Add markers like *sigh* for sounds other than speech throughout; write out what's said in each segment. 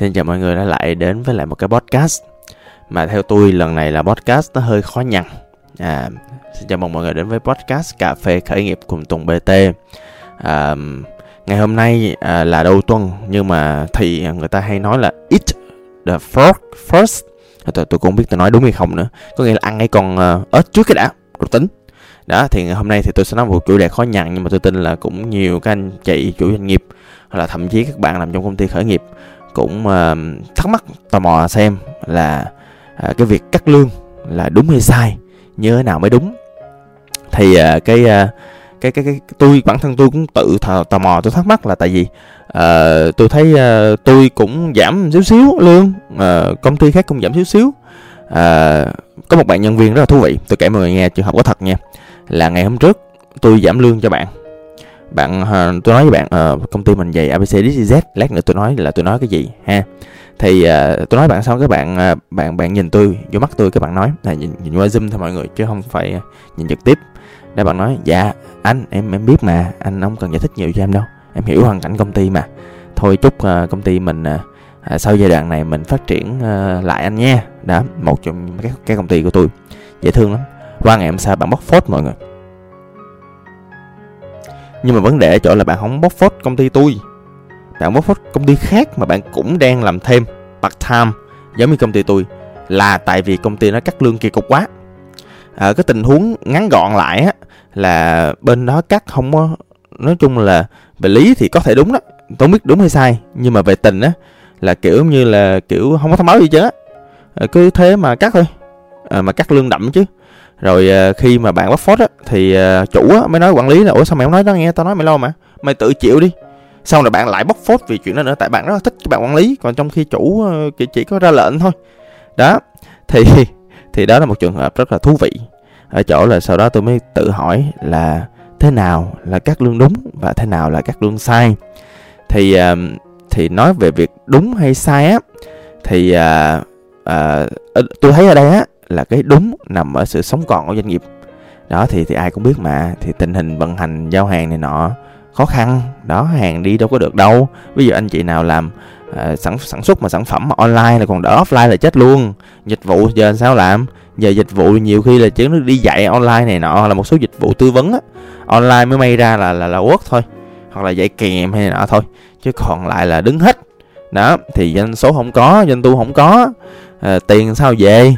Xin chào mọi người đã lại đến với lại một cái podcast. Mà theo tôi lần này là podcast nó hơi khó nhằn. À, Xin chào mừng mọi người đến với podcast Cà phê khởi nghiệp cùng Tùng BT à, Ngày hôm nay à, là đầu tuần Nhưng mà thì người ta hay nói là Eat the frog first. Tôi, tôi cũng không biết tôi nói đúng hay không nữa. Có nghĩa là ăn cái con uh, ếch trước cái đã Rồi tính. Đó thì hôm nay thì tôi sẽ nói một chủ đề khó nhằn nhưng mà tôi tin là cũng nhiều các anh chị chủ doanh nghiệp hoặc là thậm chí các bạn làm trong công ty khởi nghiệp cũng ờ, thắc mắc tò mò xem là ờ, cái việc cắt lương là đúng hay sai như thế nào mới đúng. Thì ờ, cái, cái cái cái tôi bản thân tôi cũng tự thò, tò mò tôi thắc mắc là tại vì uh, tôi thấy uh, tôi cũng giảm xíu xíu lương uh, công ty khác cũng giảm xíu xíu. Uh, có một bạn nhân viên rất là thú vị tôi kể mọi người nghe trường hợp có thật nha là ngày hôm trước tôi giảm lương cho bạn bạn uh, tôi nói với bạn uh, công ty mình dày abc dz lát nữa tôi nói là tôi nói cái gì ha? Thì uh, tôi nói bạn xong các bạn uh, bạn bạn nhìn tôi vô mắt tôi các bạn nói là nhìn, nhìn qua zoom thôi mọi người chứ không phải nhìn trực tiếp. Để bạn nói dạ anh em em biết mà anh không cần giải thích nhiều cho em đâu em hiểu hoàn cảnh công ty mà. Thôi chúc uh, công ty mình uh, sau giai đoạn này mình phát triển uh, lại anh nha. Đó một trong các cái công ty của tôi dễ thương lắm. Qua ngày hôm sau bạn bóc phốt mọi người nhưng mà vấn đề ở chỗ là bạn không bóc phốt công ty tôi. Bạn bóc phốt công ty khác mà bạn cũng đang làm thêm part time giống như công ty tôi là tại vì công ty nó cắt lương kỳ cục quá. À, cái tình huống ngắn gọn lại á là bên đó cắt không có nói chung là về lý thì có thể đúng đó tôi không biết đúng hay sai nhưng mà về tình á là kiểu như là kiểu không có thông báo gì chứ à, ờ, cứ thế mà cắt thôi. À, mà cắt lương đậm chứ rồi ờ, khi mà bạn bắt phốt á thì ờ, chủ á mới nói quản lý là ủa sao mày không nói nó nghe? Tao nói mày lâu mà mày tự chịu đi. Xong rồi bạn lại bóc phốt vì chuyện đó nữa tại bạn rất là thích cái bạn quản lý còn trong khi chủ ờ, chỉ, chỉ có ra lệnh thôi. Đó thì *laughs* thì đó là một trường hợp rất là thú vị. Ở chỗ là sau đó tôi mới tự hỏi là thế nào là cắt lương đúng và thế nào là cắt lương sai. Thì thì nói về việc đúng hay sai á thì à, à, tôi thấy ở đây á là cái đúng nằm ở sự sống còn của doanh nghiệp. Đó thì thì ai cũng biết mà thì tình hình vận hành giao hàng này nọ khó khăn. Đó hàng đi đâu có được đâu. Ví dụ anh chị nào làm uh, sản sản xuất mà sản phẩm mà online là còn đỡ offline là chết luôn. Dịch vụ giờ sao làm? Giờ dịch vụ nhiều khi là chỉ đi dạy online này nọ là một số dịch vụ tư vấn á online mới may ra là là là quốc thôi hoặc là dạy kèm hay này nọ thôi chứ còn lại là đứng hết. Đó thì doanh số không có doanh thu không có à, tiền sao về?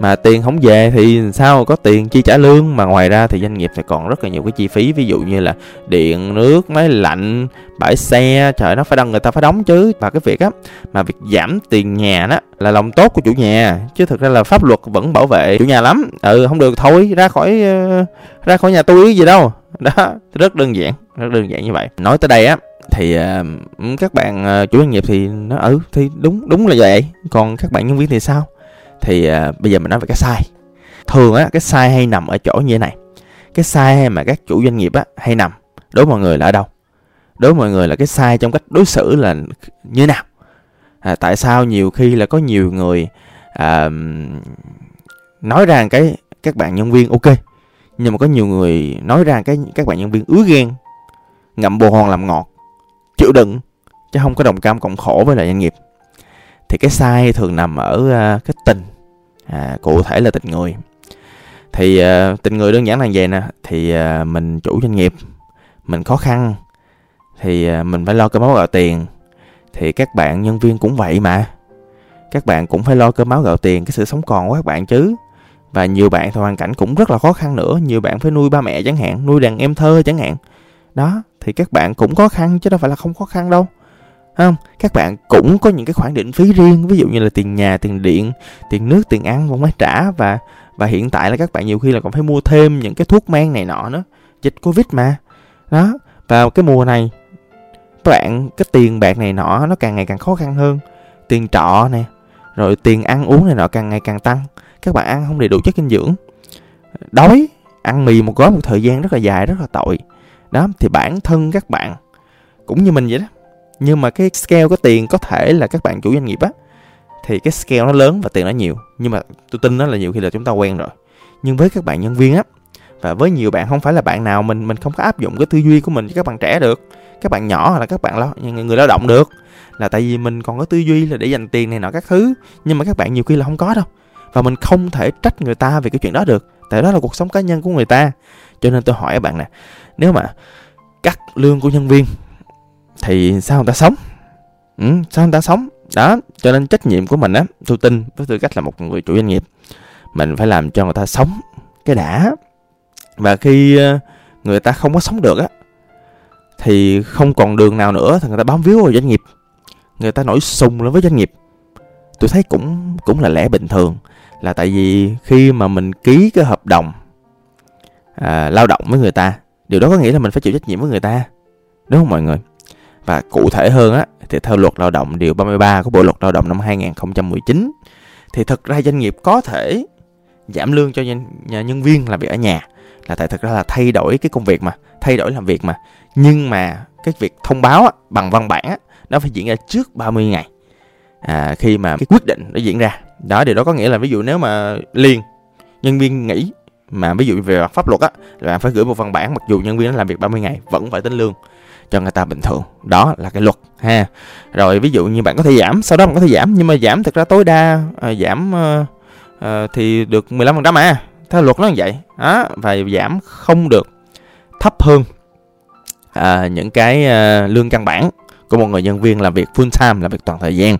Mà tiền không về thì sao có tiền chi trả lương? Mà ngoài ra thì doanh nghiệp phải còn rất là nhiều cái chi phí ví dụ như là điện nước máy lạnh bãi xe trời nó phải đăng người ta phải đóng chứ. Và cái việc á mà việc giảm tiền nhà đó là lòng tốt của chủ nhà chứ thực ra là pháp luật vẫn bảo vệ chủ nhà lắm. Ừ không được thôi ra khỏi uh, ra khỏi nhà tôi gì đâu. Đó rất đơn giản rất đơn giản như vậy. Nói tới đây á thì uh, các bạn uh, chủ doanh nghiệp thì nó ừ thì đúng đúng là vậy. Còn các bạn nhân viên thì sao? Thì uh, bây giờ mình nói về cái sai. Thường á cái sai hay nằm ở chỗ như thế này. Cái sai mà các chủ doanh nghiệp á hay nằm đối với mọi người là ở đâu? Đối với mọi người là cái sai trong cách đối xử là như thế nào? À, tại sao nhiều khi là có nhiều người à, nói ra cái các bạn nhân viên ok nhưng mà có nhiều người nói ra cái các bạn nhân viên ứa ghen ngậm bồ hòn làm ngọt chịu đựng chứ không có đồng cam cộng khổ với lại doanh nghiệp thì cái sai thường nằm ở uh, cái tình à, cụ thể là tình người. Thì uh, tình người đơn giản là vậy nè. Thì uh, mình chủ doanh nghiệp mình khó khăn thì uh, mình phải lo cơm máu gạo tiền. Thì các bạn nhân viên cũng vậy mà. Các bạn cũng phải lo cơm máu gạo tiền cái sự sống còn của các bạn chứ. Và nhiều bạn thì hoàn cảnh cũng rất là khó khăn nữa. Nhiều bạn phải nuôi ba mẹ chẳng hạn nuôi đàn em thơ chẳng hạn. Đó thì các bạn cũng khó khăn chứ đâu phải là không khó khăn đâu không, các bạn cũng có những cái khoản định phí riêng, ví dụ như là tiền nhà, tiền điện, tiền nước, tiền ăn cũng phải trả. Và và hiện tại là các bạn nhiều khi là còn phải mua thêm những cái thuốc men này nọ nữa. Dịch covid mà. Đó, vào cái mùa này, các bạn, cái tiền bạc này nọ nó càng ngày càng khó khăn hơn. Tiền trọ nè, rồi tiền ăn uống này nọ càng ngày càng tăng. Các bạn ăn không đầy đủ chất dinh dưỡng. Đói, ăn mì một gói một thời gian rất là dài, rất là tội. Đó, thì bản thân các bạn, cũng như mình vậy đó nhưng mà cái scale có tiền có thể là các bạn chủ doanh nghiệp á, thì cái scale nó lớn và tiền nó nhiều. Nhưng mà tôi tin đó là nhiều khi là chúng ta quen rồi. Nhưng với các bạn nhân viên á, và với nhiều bạn, không phải là bạn nào mình mình không có áp dụng cái tư duy của mình với các bạn trẻ được, các bạn nhỏ hoặc là các bạn lo người lao động được, là tại vì mình còn có tư duy là để dành tiền này nọ các thứ. Nhưng mà các bạn nhiều khi là không có đâu. Và mình không thể trách người ta về cái chuyện đó được. Tại đó là cuộc sống cá nhân của người ta. Cho nên tôi hỏi các bạn nè, nếu mà cắt lương của nhân viên thì sao người ta sống? Ừ, sao người ta sống? Đó cho nên trách nhiệm của mình á tôi tin với tư cách là một người chủ doanh nghiệp mình phải làm cho người ta sống cái đã. Và khi ờ, người ta không có sống được á thì không còn đường nào nữa thì người ta bám víu vào doanh nghiệp. Người ta nổi sùng lên với doanh nghiệp. Tôi thấy cũng cũng là lẽ bình thường là tại vì khi mà mình ký cái hợp đồng à, lao động với người ta điều đó có nghĩa là mình phải chịu trách nhiệm với người ta đúng không mọi người? Và cụ thể hơn á thì theo luật lao động điều 33 của Bộ luật lao động năm 2019 thì thực ra doanh nghiệp có thể giảm lương cho nhân, nhân viên làm việc ở nhà. Là tại thực ra là thay đổi cái công việc mà thay đổi làm việc mà. Nhưng mà cái việc thông báo á, bằng văn bản á, nó phải diễn ra trước 30 ngày. À, khi mà cái quyết định nó diễn ra. Đó điều đó có nghĩa là ví dụ nếu mà liền nhân viên nghỉ mà ví dụ về pháp luật á là bạn phải gửi một văn bản mặc dù nhân viên nó làm việc 30 ngày vẫn phải tính lương cho người ta bình thường. Đó là cái luật ha. Rồi ví dụ như bạn có thể giảm sau đó bạn có thể giảm nhưng mà giảm thực ra tối đa à, giảm à, à, thì được 15% à. Theo luật nó như vậy. Đó và giảm không được thấp hơn à, những cái à, lương căn bản của một người nhân viên làm việc full time làm việc toàn thời gian.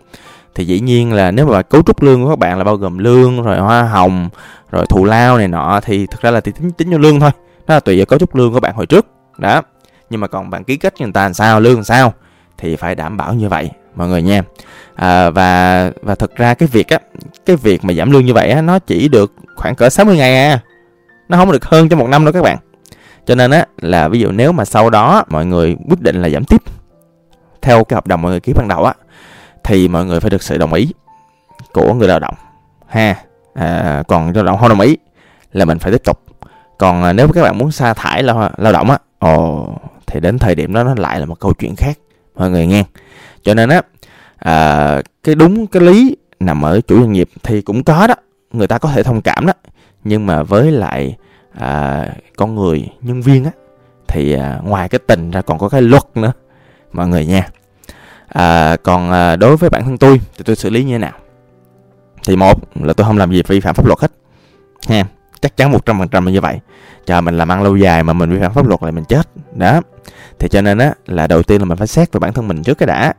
Thì dĩ nhiên là nếu mà cấu trúc lương của các bạn là bao gồm lương rồi hoa hồng rồi thù lao này nọ thì thực ra là thì tính tính cho lương thôi. Đó là tùy vào cấu trúc lương của bạn hồi trước. Đó nhưng mà còn bạn ký kết người ta làm sao lương làm sao thì phải đảm bảo như vậy mọi người nha. À, và và thực ra cái việc á cái việc mà giảm lương như vậy á nó chỉ được khoảng cỡ 60 ngày à. Nó không được hơn cho một năm đâu các bạn. Cho nên á là ví dụ nếu mà sau đó mọi người quyết định là giảm tiếp theo cái hợp đồng mọi người ký ban đầu á thì mọi người phải được sự đồng ý của người lao động. Ha à, còn lao động không đồng ý là mình phải tiếp tục. Còn à, nếu các bạn muốn sa thải lao, lao động á ồ thì đến thời điểm đó nó lại là một câu chuyện khác mọi người nghe. Cho nên á à, cái đúng cái lý nằm ở chủ doanh nghiệp thì cũng có đó người ta có thể thông cảm đó. Nhưng mà với lại à, con người nhân viên á thì à, ngoài cái tình ra còn có cái luật nữa mọi người nha à, còn à, đối với bản thân tôi thì tôi xử lý như thế nào? Thì một là tôi không làm gì vi phạm pháp luật hết ha chắc chắn một trăm phần trăm là như vậy. Chờ mình làm ăn lâu dài mà mình vi phạm pháp luật là mình chết. Đó. Thì cho nên á là đầu tiên là mình phải xét về bản thân mình trước cái đã.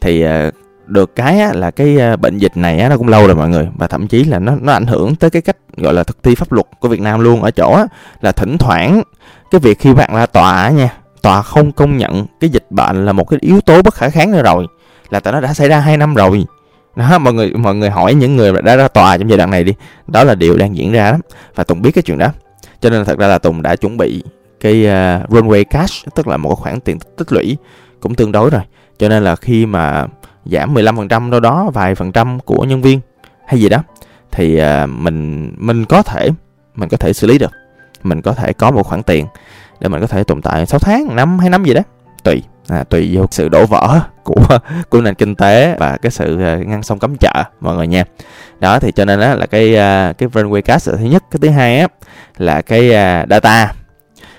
Thì ờ, được cái á, là cái ờ, bệnh dịch này á, nó cũng lâu rồi mọi người. Và thậm chí là nó nó ảnh hưởng tới cái cách gọi là thực thi pháp luật của Việt Nam luôn. Ở chỗ á, là thỉnh thoảng cái việc khi bạn ra tòa nha tòa không công nhận cái dịch bệnh là một cái yếu tố bất khả kháng nữa rồi. Là tại nó đã xảy ra hai năm rồi đó mọi người mọi người hỏi những người đã ra tòa trong giai đoạn này đi. Đó là điều đang diễn ra đó. Và tùng biết cái chuyện đó. Cho nên thật ra là tùng đã chuẩn bị cái uh, runway cash tức là một khoản tiền tích lũy cũng tương đối rồi. Cho nên là khi mà giảm 15% đâu đó vài phần trăm của nhân viên hay gì đó thì uh, mình mình có thể mình có thể xử lý được. Mình có thể có một khoản tiền để mình có thể tồn tại 6 tháng năm hai năm gì đó tùy. À, tùy vô sự đổ vỡ của của nền kinh tế và cái sự à, ngăn sông cấm chợ mọi người nha. Đó thì cho nên đó là cái à, cái runway cash thứ nhất. Cái thứ hai á là cái à, data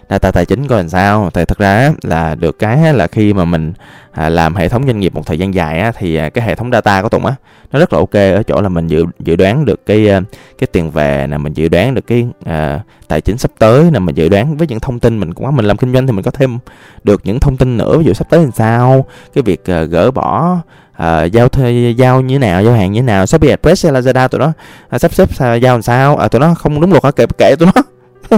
data tài chính coi làm sao? Thì thật ra là được cái là khi mà mình à, làm hệ thống doanh nghiệp một thời gian dài á, thì à, cái hệ thống data của tùng á nó rất là ok ở chỗ là mình dự dự đoán được cái à, cái tiền về nè mình dự đoán được cái à, tài chính sắp tới nè mình dự đoán với những thông tin mình cũng mình làm kinh doanh thì mình có thêm được những thông tin nữa ví dụ sắp tới làm sao? Cái việc à, gỡ bỏ à, giao thuê giao như thế nào giao hàng như thế nào? Shopee express lazada tụi nó à, sắp xếp giao làm sao? À, tụi nó không đúng luật hả? Kệ kệ tụi nó.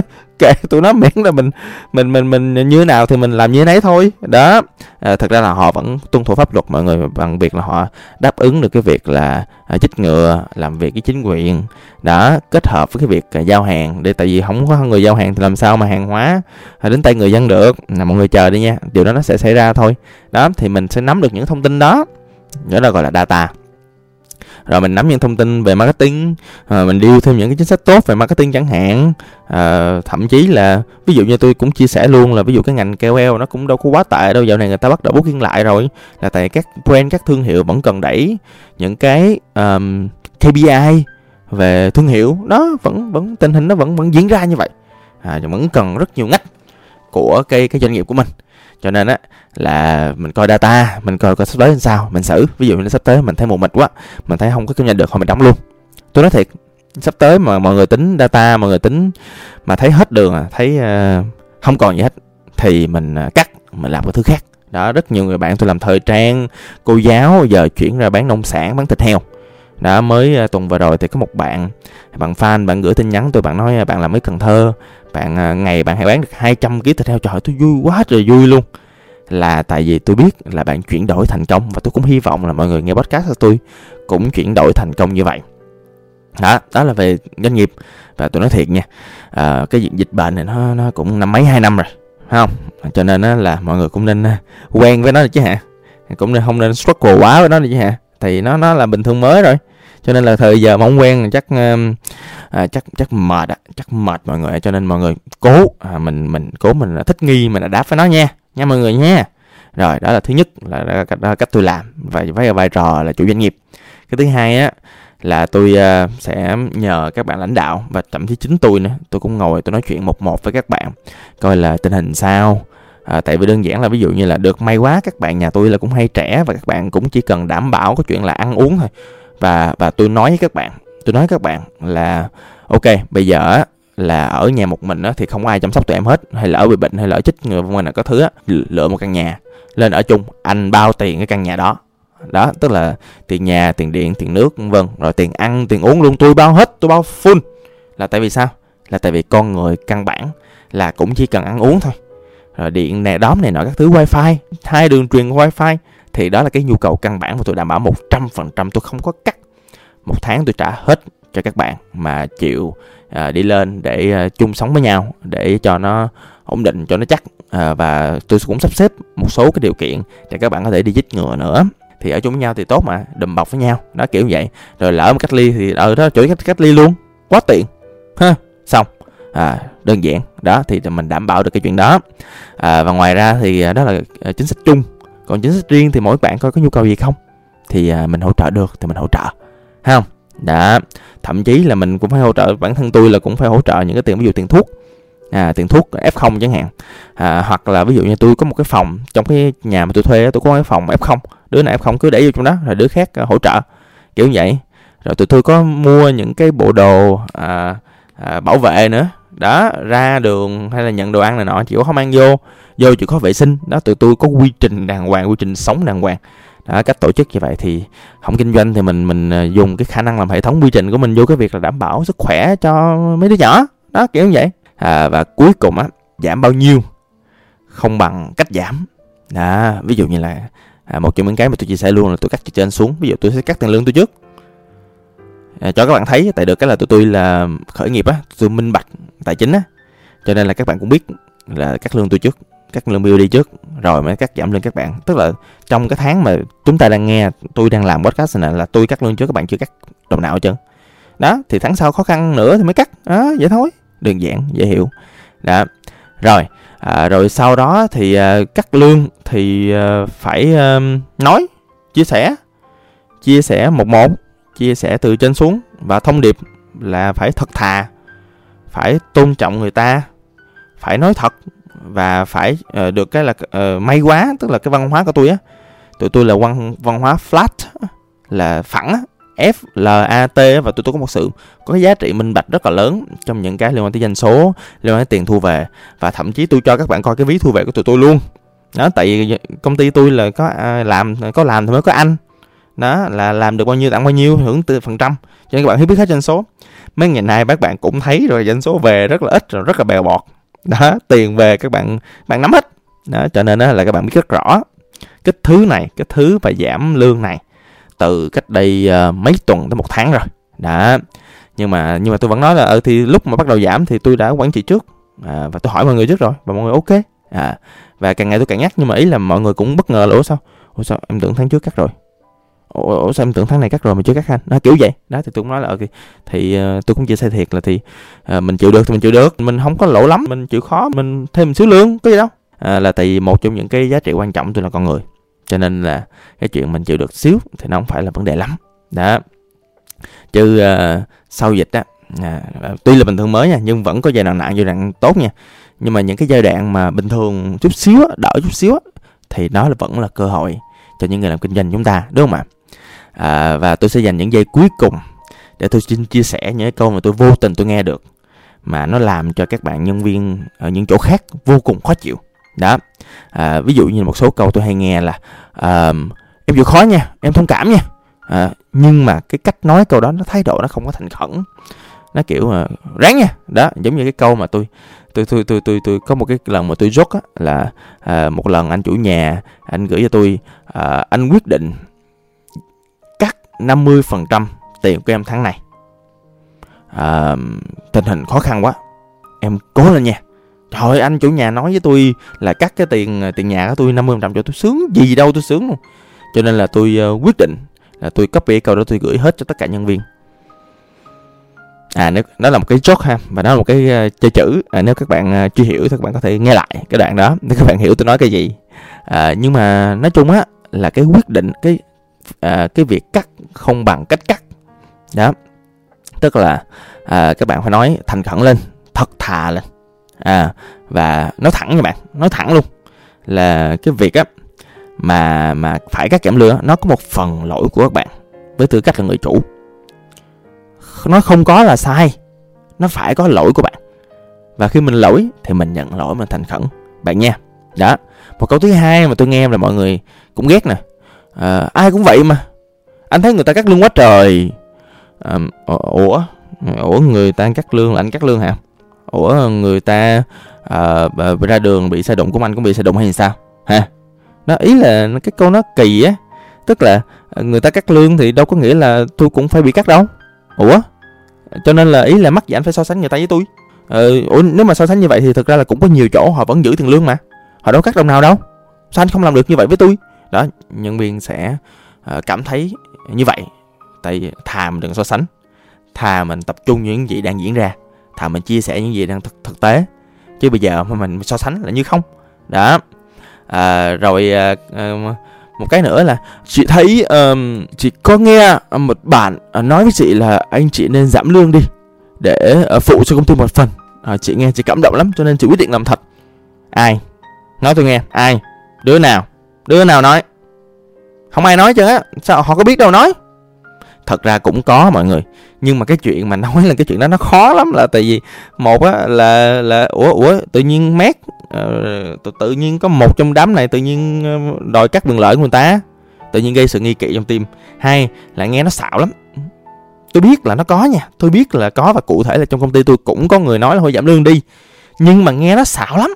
*laughs* kệ *laughs* tụi nó miễn là mình mình mình mình như thế nào thì mình làm như thế nấy thôi. Đó. À, thật ra là họ vẫn tuân thủ pháp luật mọi người bằng việc là họ đáp ứng được cái việc là à, chích ngừa làm việc với chính quyền. Đó kết hợp với cái việc à, giao hàng. Để tại vì không có người giao hàng thì làm sao mà hàng hóa à, đến tay người dân được. Là mọi người chờ đi nha điều đó nó sẽ xảy ra thôi. Đó thì mình sẽ nắm được những thông tin đó. Đó là gọi là data rồi mình nắm những thông tin về marketing à, mình điêu thêm những cái chính sách tốt về marketing chẳng hạn. À, thậm chí là ví dụ như tôi cũng chia sẻ luôn là ví dụ cái ngành KOL nó cũng đâu có quá tệ đâu dạo này người ta bắt đầu booking lại rồi. Là tại các brand các thương hiệu vẫn cần đẩy những cái um, KPI về thương hiệu. Đó vẫn vẫn tình hình nó vẫn vẫn diễn ra như vậy. À, vẫn cần rất nhiều ngách của cái cái doanh nghiệp của mình cho nên á là mình coi data mình coi coi sắp tới làm sao mình xử. Ví dụ như sắp tới mình thấy mù mịt quá mình thấy không có kinh doanh được thôi mình đóng luôn. Tôi nói thiệt sắp tới mà mọi người tính data mọi người tính mà thấy hết đường à thấy uh, không còn gì hết thì mình uh, cắt mình làm cái thứ khác. Đó rất nhiều người bạn tôi làm thời trang cô giáo giờ chuyển ra bán nông sản bán thịt heo đã mới à, tuần vừa rồi thì có một bạn bạn fan bạn gửi tin nhắn tôi bạn nói à, bạn làm mấy cần thơ. Bạn à, ngày bạn hãy bán được 200 kg thịt heo. Trời tôi vui quá trời vui luôn. Là tại vì tôi biết là bạn chuyển đổi thành công và tôi cũng hy vọng là mọi người nghe podcast của tôi cũng chuyển đổi thành công như vậy. Đó đó là về doanh nghiệp. Và tôi nói thiệt nha à, cái dịch bệnh này nó nó cũng năm mấy hai năm rồi không? Cho nên á, là mọi người cũng nên quen với nó chứ hả? Cũng nên không nên struggle quá với nó chứ hả? Thì nó nó là bình thường mới rồi. Cho nên là thời giờ mà không quen chắc à, chắc chắc mệt chắc mệt mọi người. Cho nên mọi người cố à, mình mình cố mình thích nghi mình đáp với nó nha nha mọi người nha. Rồi đó là thứ nhất là, là, là, là cách tôi làm và với vai trò là chủ doanh nghiệp. Cái thứ hai á là tôi uh, sẽ nhờ các bạn lãnh đạo và thậm chí chính tôi nữa. Tôi cũng ngồi tôi nói chuyện một một với các bạn coi là tình hình sao à, tại vì đơn giản là ví dụ như là được may quá các bạn nhà tôi là cũng hay trẻ và các bạn cũng chỉ cần đảm bảo có chuyện là ăn uống thôi. Và và tôi nói với các bạn tôi nói với các bạn là ok bây giờ là ở nhà một mình á, thì không ai chăm sóc tụi em hết hay là ở bị bệnh hay là ở chích người vân là có thứ á, lựa một căn nhà lên ở chung anh bao tiền cái căn nhà đó. Đó tức là tiền nhà tiền điện tiền nước vân rồi tiền ăn tiền uống luôn tôi bao hết tôi bao full. Là tại vì sao? Là tại vì con người căn bản là cũng chỉ cần ăn uống thôi rồi điện này đóm này nọ các thứ wifi hai đường truyền wifi thì đó là cái nhu cầu căn bản mà tôi đảm bảo một trăm phần trăm tôi không có cắt. Một tháng tôi trả hết cho các bạn mà chịu à, đi lên để à, chung sống với nhau để cho nó ổn định cho nó chắc. À, và tôi cũng sắp xếp một số cái điều kiện để các bạn có thể đi dích ngừa nữa. Thì ở chung với nhau thì tốt mà đùm bọc với nhau đó kiểu vậy. Rồi lỡ mà cách ly thì ở đó chỗ cách, cách ly luôn quá tiện. Ha xong à, đơn giản. Đó thì mình đảm bảo được cái chuyện đó. À, và ngoài ra thì à, đó là à, chính sách chung. Còn chính sách riêng thì mỗi bạn coi có nhu cầu gì không? Thì à, mình hỗ trợ được thì mình hỗ trợ. Ha không? Đã thậm chí là mình cũng phải hỗ trợ bản thân tôi là cũng phải hỗ trợ những cái tiền ví dụ tiền thuốc. À, tiền thuốc F0 chẳng hạn. À, hoặc là ví dụ như tôi có một cái phòng trong cái nhà mà tôi thuê tôi có cái phòng F0 đứa nào F0 cứ để vô trong đó rồi đứa khác à, hỗ trợ. Kiểu vậy. Rồi tụi tôi có mua những cái bộ đồ à, à, bảo vệ nữa đó ra đường hay là nhận đồ ăn này nọ chỉ có không ăn vô. Vô chỉ có vệ sinh. Đó tụi tôi có quy trình đàng hoàng quy trình sống đàng hoàng. Đó, cách tổ chức như vậy thì không kinh doanh thì mình mình à, dùng cái khả năng làm hệ thống quy trình của mình vô cái việc là đảm bảo sức khỏe cho mấy đứa nhỏ. Đó kiểu như vậy. À, và cuối cùng á giảm bao nhiêu? Không bằng cách giảm. Đó ví dụ như là à, một trong những cái mà tôi chia sẻ luôn là tôi cắt từ trên xuống. Ví dụ tôi sẽ cắt tiền lương tôi trước. À, cho các bạn thấy tại được cái là tụi tôi là khởi nghiệp á tôi minh bạch tài chính á. Cho nên là các bạn cũng biết là cắt lương tôi trước cắt lương BOD trước rồi mới cắt giảm lương các bạn. Tức là trong cái tháng mà chúng ta đang nghe tôi đang làm podcast này là tôi cắt lương trước các bạn chưa cắt đồng nào chưa đó thì tháng sau khó khăn nữa thì mới cắt. Đó vậy thôi. Đơn giản dễ hiểu. Đó. Rồi à, rồi sau đó thì à, cắt lương thì à, phải à, nói chia sẻ chia sẻ một một chia sẻ từ trên xuống. Và thông điệp là phải thật thà phải tôn trọng người ta phải nói thật và phải uh, được cái là uh, may quá tức là cái văn hóa của tôi á tụi tôi là văn văn hóa flat là phẳng F L A T và tôi tôi có một sự có cái giá trị minh bạch rất là lớn trong những cái liên quan tới doanh số liên quan tới tiền thu về và thậm chí tôi cho các bạn coi cái ví thu về của tụi tôi luôn. Đó tại vì công ty tôi là có à, làm có làm thì mới có anh. Đó là làm được bao nhiêu tặng bao nhiêu hưởng từ phần trăm. Cho nên các bạn hiểu biết hết doanh số mấy ngày nay các bạn cũng thấy rồi doanh số về rất là ít rồi rất là bèo bọt. Đó tiền về các bạn bạn nắm hết. Đó cho nên đó là các bạn biết rất rõ. Cái thứ này cái thứ và giảm lương này từ cách đây uh, mấy tuần tới một tháng rồi. Đó nhưng mà nhưng mà tôi vẫn nói là ừ, thì lúc mà bắt đầu giảm thì tôi đã quản trị trước. À, và tôi hỏi mọi người trước rồi và mọi người ok. À và càng ngày tôi càng nhắc nhưng mà ý là mọi người cũng bất ngờ là ủa sao? Ủa sao? Em tưởng tháng trước cắt rồi ủa, ủa sao em tưởng tháng này cắt rồi mà chưa cắt anh nó kiểu vậy. Đó thì tôi cũng nói là ok. Thì uh, tôi cũng chia sẻ thiệt là thì uh, mình chịu được thì mình chịu được. Mình không có lỗ lắm. Mình chịu khó mình thêm một xíu lương có gì đâu. À, là tại vì một trong những cái giá trị quan trọng tôi là con người. Cho nên là cái chuyện mình chịu được xíu thì nó không phải là vấn đề lắm. Đó. Chứ uh, sau dịch á à, à, tuy là bình thường mới nha nhưng vẫn có giai đoạn nặng giai đoạn tốt nha. Nhưng mà những cái giai đoạn mà bình thường chút xíu đỡ chút xíu thì nó là vẫn là cơ hội cho những người làm kinh doanh chúng ta đúng không ạ? À, và tôi sẽ dành những giây cuối cùng để tôi xin chia sẻ những câu mà tôi vô tình tôi nghe được mà nó làm cho các bạn nhân viên ở những chỗ khác vô cùng khó chịu. Đó. À, ví dụ như một số câu tôi hay nghe là à, em chịu khó nha em thông cảm nha. À, nhưng mà cái cách nói câu đó nó thái độ nó không có thành khẩn. Nó kiểu mà ráng nha. Đó giống như cái câu mà tôi tôi tôi tôi tôi tôi có một cái lần mà tôi rốt á là à, một lần anh chủ nhà anh gửi cho tôi à, anh quyết định 50% tiền của em tháng này. À, tình hình khó khăn quá. Em cố lên nha. Trời anh chủ nhà nói với tôi là cắt cái tiền tiền nhà của tôi 50% cho tôi sướng gì đâu tôi sướng luôn. Cho nên là tôi uh, quyết định là tôi copy cái câu đó tôi gửi hết cho tất cả nhân viên. À nếu nó là một cái chốt ha và nó là một cái uh, chơi chữ. À, nếu các bạn uh, chưa hiểu thì các bạn có thể nghe lại cái đoạn đó. Để các bạn hiểu tôi nói cái gì. À, nhưng mà nói chung á là cái quyết định cái à, cái việc cắt không bằng cách cắt. Đó. Tức là à, các bạn phải nói thành khẩn lên thật thà lên. À và nói thẳng nha bạn nói thẳng luôn. Là cái việc á mà mà phải cắt giảm lương nó có một phần lỗi của các bạn với tư cách là người chủ. Nó không có là sai nó phải có lỗi của bạn. Và khi mình lỗi thì mình nhận lỗi mình thành khẩn. Bạn nha. Đó. Một câu thứ hai mà tôi nghe là mọi người cũng ghét nè à, ai cũng vậy mà. Anh thấy người ta cắt lương quá trời. À, ủa ủa người ta cắt lương là anh cắt lương hả? Ủa người ta à, ra đường bị xe đụng của anh cũng bị xe đụng hay sao? Ha nó ý là cái câu nó kỳ á. Tức là à, người ta cắt lương thì đâu có nghĩa là tôi cũng phải bị cắt đâu. Ủa? Cho nên là ý là mắc gì anh phải so sánh người ta với tôi? Ờ, ủa nếu mà so sánh như vậy thì thực ra là cũng có nhiều chỗ họ vẫn giữ tiền lương mà. Họ đâu cắt đồng nào đâu. Sao anh không làm được như vậy với tôi? Đó nhân viên sẽ ờ, cảm thấy như vậy. Tại thà mình đừng so sánh thà mình tập trung những gì đang diễn ra thà mình chia sẻ những gì đang thực, thực tế. Chứ bây giờ mà mình so sánh là như không. Đó. À, rồi à, à, một cái nữa là chị thấy um, chị có nghe một bạn nói với chị là anh chị nên giảm lương đi để uh, phụ cho công ty một phần. À, chị nghe chị cảm động lắm cho nên chị quyết định làm thật. Ai? Nói tôi nghe ai? Đứa nào? Đứa nào nói? Không ai nói chứ á sao họ có biết đâu nói? Thật ra cũng có mọi người nhưng mà cái chuyện mà nói là cái chuyện đó nó khó lắm là tại vì một á là là ủa ủa tự nhiên mét ờ, tự, tự nhiên có một trong đám này tự nhiên ờ, đòi cắt quyền lợi của người ta tự nhiên gây sự nghi kỵ trong tim. Hai là nghe nó xạo lắm. Tôi biết là nó có nha tôi biết là có và cụ thể là trong công ty tôi cũng có người nói là thôi giảm lương đi nhưng mà nghe nó xạo lắm.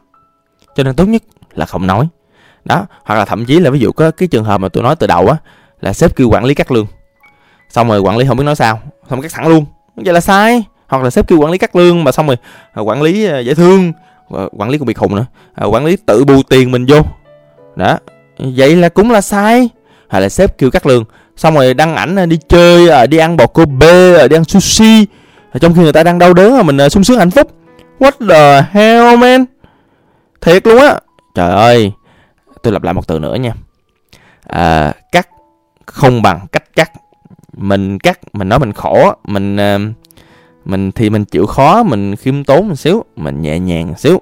Cho nên tốt nhất là không nói đó, hoặc là thậm chí là ví dụ có cái trường hợp mà tôi nói từ đầu á, là sếp kêu quản lý cắt lương. Xong rồi quản lý không biết nói sao, xong cắt thẳng luôn. Vậy là sai. Hoặc là sếp kêu quản lý cắt lương mà xong rồi à, quản lý à, dễ thương à, quản lý cũng bị khùng nữa. Quản lý tự bù tiền mình vô. Đó, vậy là cũng là sai. Hay là sếp kêu cắt lương, xong rồi đăng ảnh đi chơi đi ăn bò cô bê đi ăn sushi. Trong khi người ta đang đau đớn mà mình sung sướng hạnh phúc. What the hell, man? Thiệt luôn á. Trời ơi tôi lặp lại một từ nữa nha. À, cắt không bằng cách cắt. Mình cắt mình nói mình khổ mình à, mình thì mình chịu khó mình khiêm tốn một xíu mình nhẹ nhàng một xíu.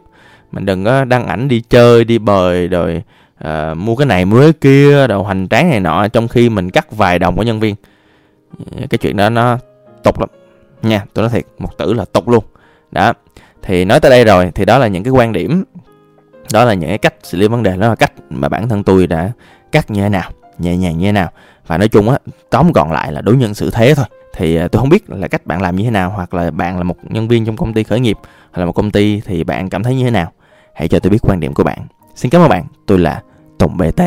Mình đừng có đăng ảnh đi chơi đi bời rồi uh, mua cái này mua cái kia đồ hoành tráng này nọ trong khi mình cắt vài đồng của nhân viên. Cái chuyện đó nó tục lắm. Nha tôi nói thiệt một tử là tục luôn. Đó thì nói tới đây rồi thì đó là những cái quan điểm đó là những cái cách xử lý vấn đề, đó là cách mà bản thân tôi đã cắt như thế nào, nhẹ nhàng như thế nào. Và nói chung á, tóm gọn lại là đối nhân xử thế thôi. Thì à, tôi không biết là cách bạn làm như thế nào, hoặc là bạn là một nhân viên trong công ty khởi nghiệp hay là một công ty thì bạn cảm thấy như thế nào. Hãy cho tôi biết quan điểm của bạn. Xin cảm ơn bạn. Tôi là tùng bt